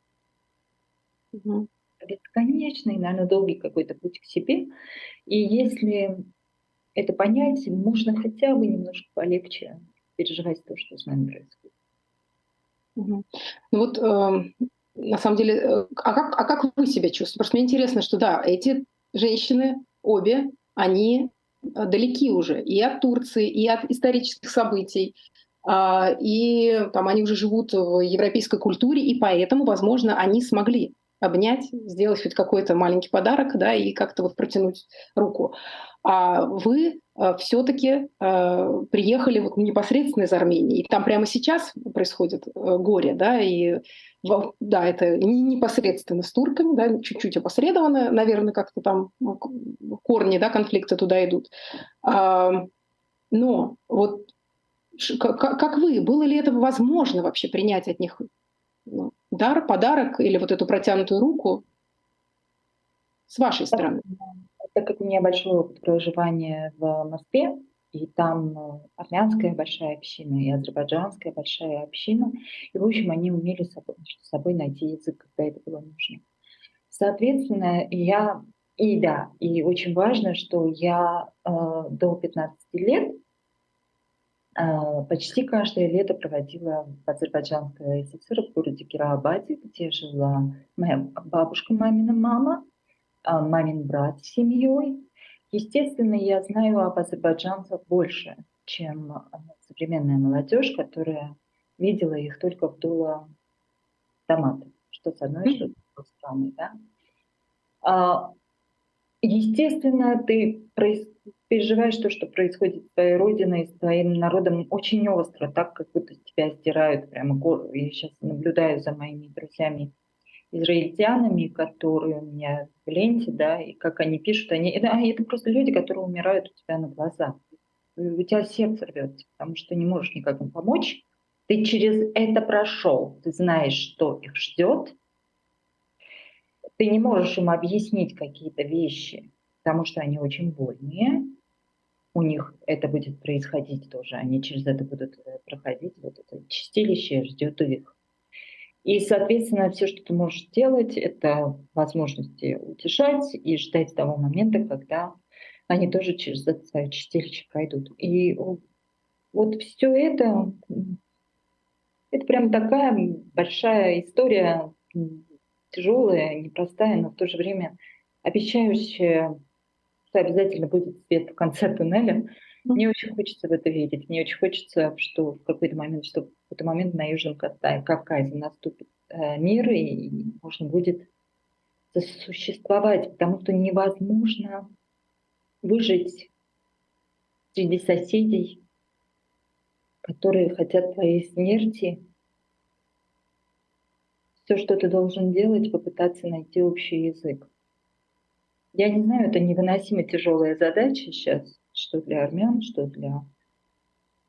Угу бесконечный, наверное, долгий какой-то путь к себе. И если это понять, можно хотя бы немножко полегче переживать то, что с нами происходит. Ну вот э, на самом деле, э, а как, а как вы себя чувствуете? Просто мне интересно, что да, эти женщины, обе, они э, далеки уже и от Турции, и от исторических событий, а, и там они уже живут в европейской культуре, и поэтому, возможно, они смогли обнять, сделать хоть какой-то маленький подарок, да, и как-то вот протянуть руку. А вы э, все-таки э, приехали вот непосредственно из Армении, и там прямо сейчас происходит э, горе, да, и да, это не непосредственно с турками, да, чуть-чуть опосредованно, наверное, как-то там корни, да, конфликта туда идут. А, но вот как, как вы, было ли это возможно вообще принять от них ну, дар, подарок или вот эту протянутую руку с вашей стороны? Так как у меня большой опыт проживания в Москве, и там э, армянская большая община и азербайджанская большая община, и, в общем, они умели с собой, с собой найти язык, когда это было нужно. Соответственно, я, и да, и очень важно, что я э, до 15 лет почти каждое лето проводила в Азербайджанской ССР в городе Кираабаде, где жила моя бабушка, мамина мама, а, мамин брат с семьей. Естественно, я знаю об азербайджанцах больше, чем а, современная молодежь, которая видела их только в дуло томата, что с одной, что с другой стороны. Да? Естественно, ты переживаешь то, что происходит с твоей родиной, с твоим народом очень остро, так как будто тебя стирают прямо. Я сейчас наблюдаю за моими друзьями израильтянами, которые у меня в ленте, да, и как они пишут, они, это, это просто люди, которые умирают у тебя на глазах. У тебя сердце рвется, потому что не можешь никак им помочь. Ты через это прошел, ты знаешь, что их ждет. Ты не можешь им объяснить какие-то вещи, потому что они очень больные. У них это будет происходить тоже, они через это будут э, проходить, вот это чистилище ждет их. И, соответственно, все, что ты можешь делать, это возможности утешать и ждать того момента, когда они тоже через это свое чистилище пройдут. И вот все это, это прям такая большая история, тяжелая, непростая, но в то же время обещающая, что обязательно будет свет в конце туннеля. Мне очень хочется в это верить. Мне очень хочется, что в какой-то момент, что в какой-то момент на Южном Кавказе наступит э, мир, и можно будет существовать, потому что невозможно выжить среди соседей, которые хотят твоей смерти. Все, что ты должен делать, попытаться найти общий язык. Я не знаю, это невыносимо тяжелая задача сейчас, что для армян, что для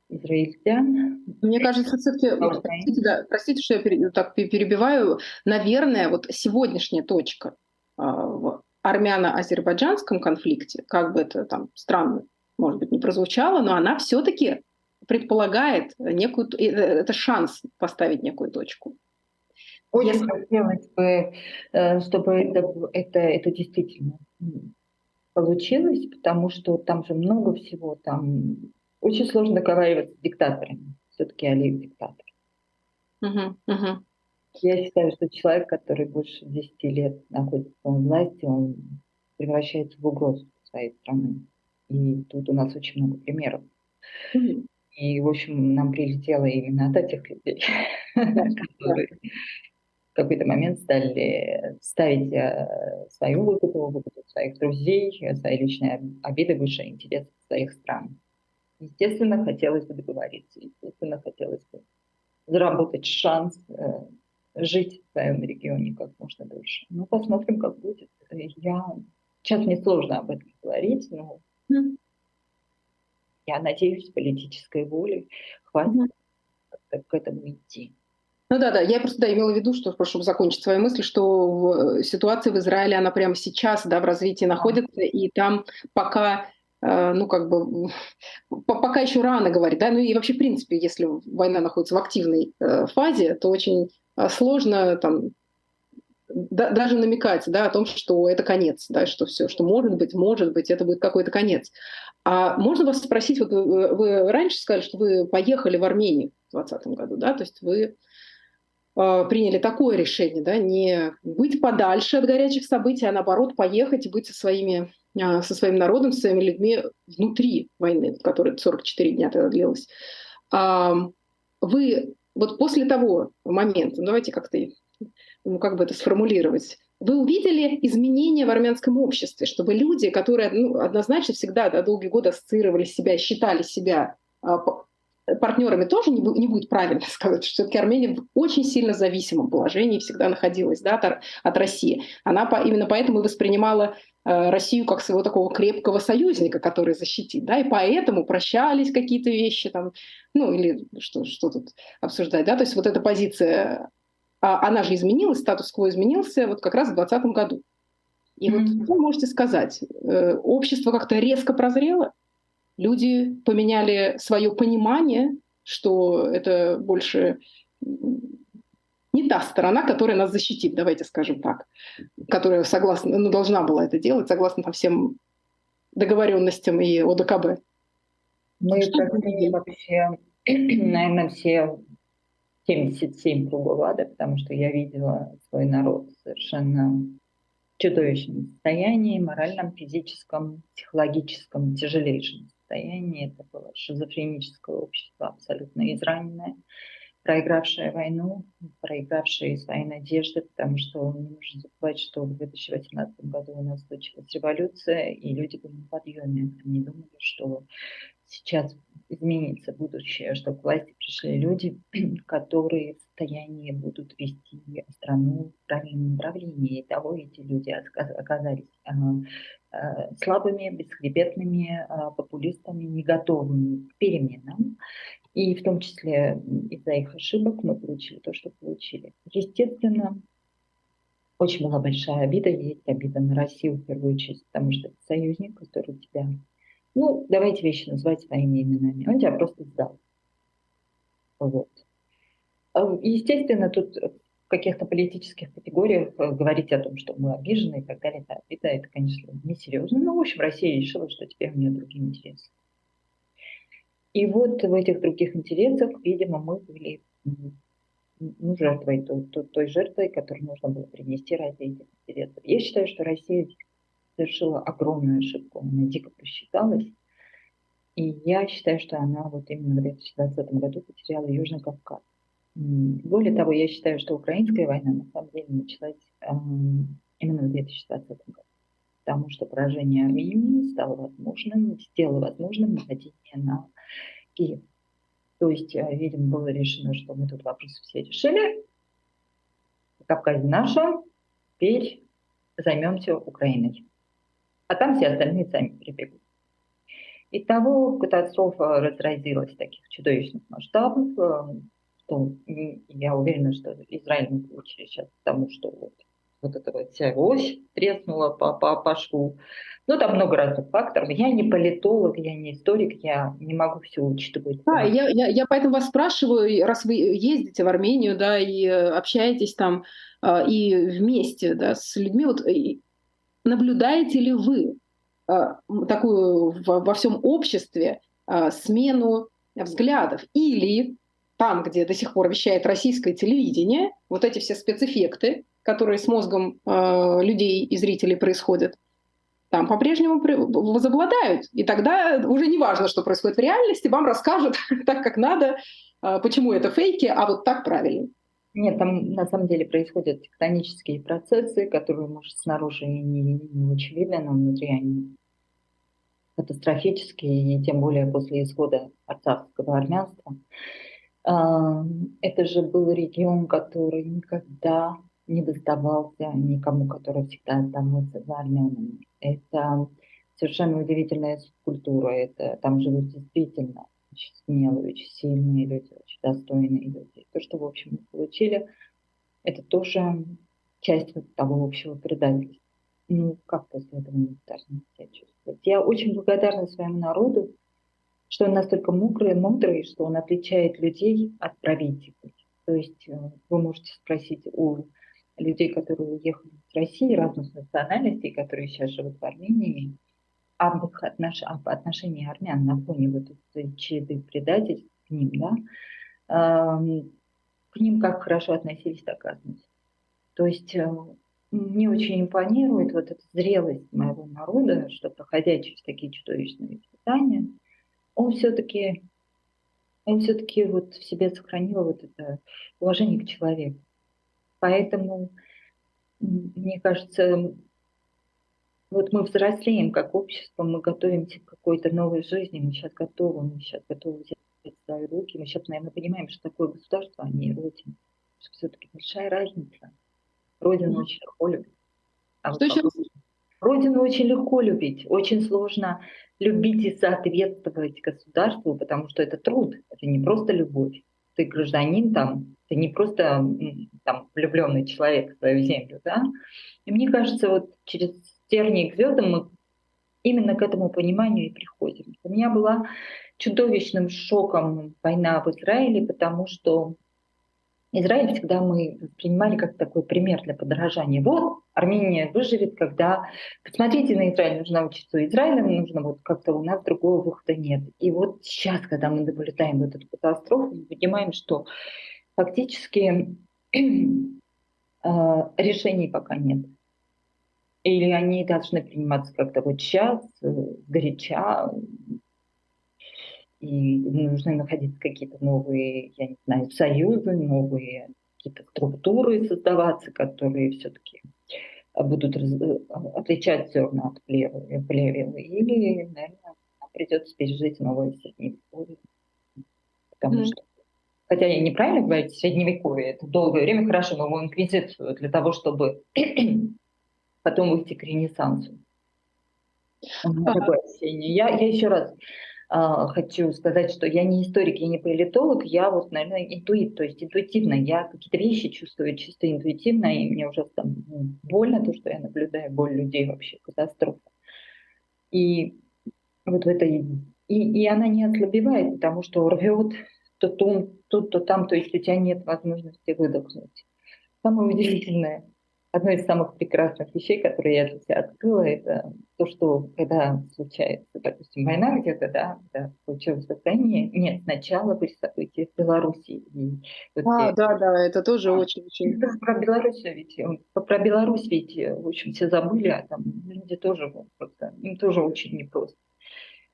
израильтян. Мне кажется, все-таки, простите, да, простите, что я так перебиваю, наверное, вот сегодняшняя точка а, в армяно-азербайджанском конфликте, как бы это там странно, может быть, не прозвучало, но она все-таки предполагает некую, э, это шанс поставить некую точку. Очень хотелось бы, э, чтобы это, это, это действительно получилось, потому что там же много всего, там очень сложно договариваться с диктаторами. Все-таки Алиев диктатор. Uh-huh, uh-huh. Я считаю, что человек, который больше 10 лет находится в власти, он превращается в угрозу своей страны. И тут у нас очень много примеров. Uh-huh. И, в общем, нам прилетело именно от этих людей, которые в какой-то момент стали ставить э, свою выгоду, выгоду своих друзей, свои личные обиды выше интересов своих стран. Естественно, хотелось бы договориться, естественно, хотелось бы заработать шанс э, жить в своем регионе как можно дольше. Ну, посмотрим, как будет. Я... Сейчас мне сложно об этом говорить, но mm. я надеюсь, политической воли хватит mm. к этому идти. Ну да, да, я просто да, имела в виду, что, чтобы закончить свои мысли, что в, ситуация в Израиле, она прямо сейчас да, в развитии находится, и там пока э, ну, как бы, пока еще рано говорить, да, ну и вообще, в принципе, если война находится в активной э, фазе, то очень э, сложно там да, даже намекать, да, о том, что это конец, да, что все, что может быть, может быть, это будет какой-то конец. А можно вас спросить, вот вы, вы раньше сказали, что вы поехали в Армению в 2020 году, да, то есть вы Э, приняли такое решение, да, не быть подальше от горячих событий, а наоборот поехать и быть со, своими, э, со своим народом, со своими людьми внутри войны, которая 44 дня тогда длилась. Вы вот после того момента, ну, давайте как-то, ну, как бы это сформулировать, вы увидели изменения в армянском обществе, чтобы люди, которые ну, однозначно всегда да, долгие годы ассоциировали себя, считали себя а, партнерами тоже не, не будет правильно сказать, что все-таки Армения в очень сильно зависимом положении всегда находилась да, от, от России. Она по, именно поэтому и воспринимала э, Россию как своего такого крепкого союзника, который защитит, да, и поэтому прощались какие-то вещи там, ну или что, что тут обсуждать, да, то есть вот эта позиция, а, она же изменилась, статус-кво изменился вот как раз в 2020 году. И mm-hmm. вот вы можете сказать, э, общество как-то резко прозрело, люди поменяли свое понимание, что это больше не та сторона, которая нас защитит, давайте скажем так, которая согласна, ну, должна была это делать, согласно там, всем договоренностям и ОДКБ. Мы что вообще, наверное, все 77 кругов ада, потому что я видела свой народ совершенно чудовищном состоянии, моральном, физическом, психологическом, тяжелейшем состоянии. Это было шизофреническое общество, абсолютно израненное, проигравшее войну, проигравшее свои надежды, потому что не нужно забывать, что в 2018 году у нас случилась революция, и люди были на подъеме. Они думали, что сейчас изменится будущее, что к власти пришли люди, которые в состоянии будут вести страну в правильном направлении. И того эти люди оказались слабыми, бесхребетными популистами, не готовыми к переменам. И в том числе из-за их ошибок мы получили то, что получили. Естественно, очень была большая обида, есть обида на Россию в первую очередь, потому что это союзник, который тебя, ну, давайте вещи называть своими именами, он тебя просто сдал. Вот. А, естественно, тут в каких-то политических категориях э, говорить о том, что мы обижены и так далее, это обида, это, конечно, несерьезно. Но, в общем, Россия решила, что теперь у нее другие интересы. И вот в этих других интересах, видимо, мы были ну, жертвой, той, той, жертвой, которую нужно было принести ради этих интересов. Я считаю, что Россия совершила огромную ошибку, она дико просчиталась. И я считаю, что она вот именно в 2020 году потеряла Южный Кавказ. Более того, я считаю, что украинская война на самом деле началась именно в 2020 году потому что поражение Армении стало возможным, сделало возможным нападение на Киев. То есть, э, видимо, было решено, что мы тут вопросы все решили. Кавказ наша, теперь займемся Украиной. А там все остальные сами прибегут. Итого катастрофа разразилась таких чудовищных масштабов, э, что я уверена, что Израиль не получили сейчас тому, что вот вот эта вот вся ось треснула по, по, по шву. Ну, там много разных факторов. Я не политолог, я не историк, я не могу все учитывать. Да, я, я, я поэтому вас спрашиваю, раз вы ездите в Армению, да, и э, общаетесь там, а, и вместе, да, с людьми, вот наблюдаете ли вы а, такую во всем обществе а, смену взглядов? Или там, где до сих пор вещает российское телевидение, вот эти все спецэффекты, которые с мозгом э, людей и зрителей происходят, там по-прежнему возобладают. И тогда уже не важно, что происходит в реальности, вам расскажут так, как надо, э, почему это фейки, а вот так правильно. Нет, там на самом деле происходят тектонические процессы, которые, может, снаружи не, не, не очень видно, но внутри они катастрофические, и тем более после исхода арцахского армянства. Это же был регион, который никогда не доставался никому, который всегда оставался за армянами. Это совершенно удивительная культура. Это, там живут действительно очень смелые, очень сильные люди, очень достойные люди. То, что, в общем, мы получили, это тоже часть вот того общего предательства. Ну, как после этого мы должны себя чувствовать? Я очень благодарна своему народу, что он настолько мудрый, мудрый, что он отличает людей от правителей. То есть э, вы можете спросить у людей, которые уехали из России, разных национальностей, которые сейчас живут в Армении, об, их отнош... об отношении армян на фоне вот этой череды предательств к ним, да, к ним как хорошо относились, так относились. То есть э, мне очень импонирует вот эта зрелость моего народа, что проходя через такие чудовищные испытания, он все-таки он все-таки вот в себе сохранил вот это уважение к человеку. Поэтому, мне кажется, вот мы взрослеем как общество, мы готовимся к какой-то новой жизни, мы сейчас готовы, мы сейчас готовы взять свои руки, мы сейчас, наверное, понимаем, что такое государство, а не Родина. Что все-таки большая разница. Родину mm-hmm. очень легко любить. А что вот еще? Родину очень легко любить, очень сложно любить и соответствовать государству, потому что это труд, это не просто любовь ты гражданин там, ты не просто там влюбленный человек в свою землю, да. И мне кажется, вот через тернии к звездам мы именно к этому пониманию и приходим. У меня была чудовищным шоком война в Израиле, потому что Израиль всегда мы воспринимали как такой пример для подражания. Вот Армения выживет, когда... Посмотрите на Израиль, нужно учиться у Израиля, нужно вот как-то у нас другого выхода нет. И вот сейчас, когда мы наблюдаем вот эту катастрофу, мы понимаем, что фактически решений пока нет. Или они должны приниматься как-то вот сейчас, э, горяча, и нужны находиться какие-то новые, я не знаю, союзы, новые какие-то структуры создаваться, которые все-таки будут раз... отличать зерна от плевел, плевел. Или, наверное, придется пережить новое средневековье. Потому mm. что, хотя я неправильно говорю, средневековье, это долгое время, хорошо, но в инквизицию для того, чтобы потом выйти к Ренессансу. Такое ощущение. Я, я еще раз э, хочу сказать, что я не историк, я не политолог, я вот, наверное, интуит, то есть интуитивно. Я какие-то вещи чувствую чисто интуитивно, и мне уже там больно то, что я наблюдаю, боль людей вообще, катастрофа. И вот в этой... И, и она не ослабевает, потому что рвет то тут, тут, то там, то есть у тебя нет возможности выдохнуть. Самое удивительное, одно из самых прекрасных вещей, которые я для себя открыла, это то, что когда случается, допустим, война где-то, да, да случилось Украине, нет, сначала были события в Беларуси. И вот а, я... да, да, это тоже очень-очень... Да, про Беларусь ведь, про Беларусь ведь, в общем, все забыли, а там люди тоже, просто, им тоже очень непросто.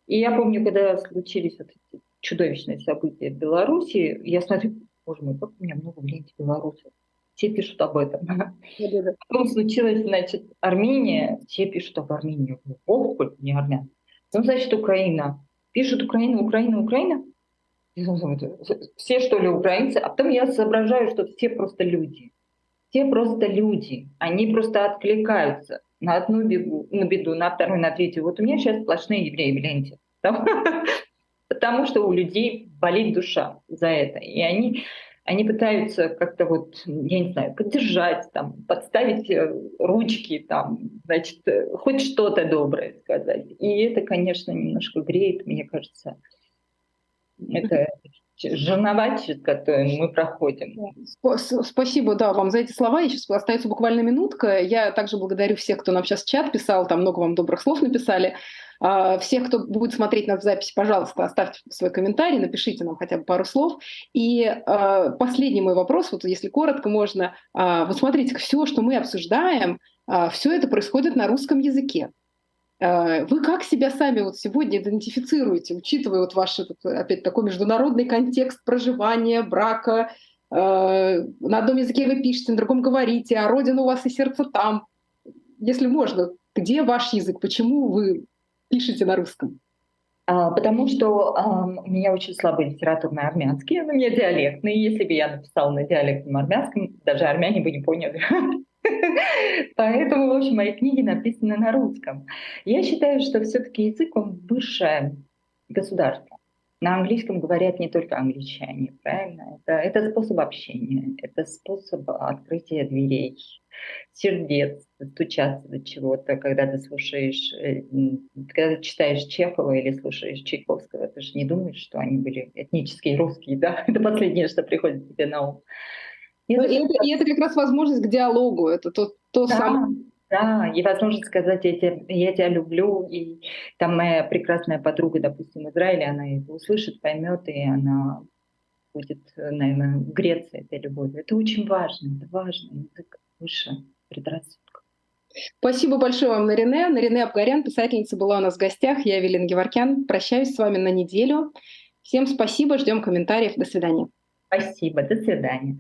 И я помню, когда случились вот эти чудовищные события в Беларуси, я смотрю, боже мой, как у меня много в ленте белорусов все пишут об этом. Потом случилось, значит, Армения, все пишут об Армении. Ох, сколько не армян. Потом, значит, Украина. Пишут Украина, Украина, Украина. Все, что ли, украинцы. А потом я соображаю, что все просто люди. Все просто люди. Они просто откликаются на одну бегу, на беду, на вторую, на третью. Вот у меня сейчас сплошные евреи в ленте. Потому что у людей болит душа за это. И они они пытаются как-то вот, я не знаю, поддержать, там, подставить э, ручки, там, значит, э, хоть что-то доброе сказать. И это, конечно, немножко греет, мне кажется. Это жерновать, через которую мы проходим. Спасибо, да, вам за эти слова. Сейчас остается буквально минутка. Я также благодарю всех, кто нам сейчас в чат писал, там много вам добрых слов написали. А, всех, кто будет смотреть нас в записи, пожалуйста, оставьте свой комментарий, напишите нам хотя бы пару слов. И э, последний мой вопрос, вот если коротко можно. Э, вот смотрите, все, что мы обсуждаем, все это происходит на русском языке. Вы как себя сами вот сегодня идентифицируете, учитывая вот ваш этот, опять такой международный контекст проживания, брака? На одном языке вы пишете, на другом говорите, а родина у вас и сердце там. Если можно, где ваш язык? Почему вы пишете на русском? А, потому что а, у меня очень слабый литературный армянский, у меня диалектный. Если бы я написала на диалектном армянском, даже армяне бы не поняли. Поэтому, в общем, мои книги написаны на русском. Я считаю, что все-таки язык, он высшее государство. На английском говорят не только англичане, правильно? Это, это способ общения, это способ открытия дверей, сердец, стучаться до чего-то, когда ты слушаешь, э, когда ты читаешь Чехова или слушаешь Чайковского, ты же не думаешь, что они были этнические русские, да? Это последнее, что приходит тебе на ум. И, это, и это как раз возможность к диалогу, это то, то да. самое да, и возможность сказать, я тебя, я тебя люблю, и там моя прекрасная подруга, допустим, в Израиле, она это услышит, поймет, и она будет, наверное, греться этой любовью. Это очень важно, это важно, язык выше предрассудков. Спасибо большое вам, Нарине. Нарине Абгарян, писательница, была у нас в гостях. Я Велин Геворкян. Прощаюсь с вами на неделю. Всем спасибо, ждем комментариев. До свидания. Спасибо, до свидания.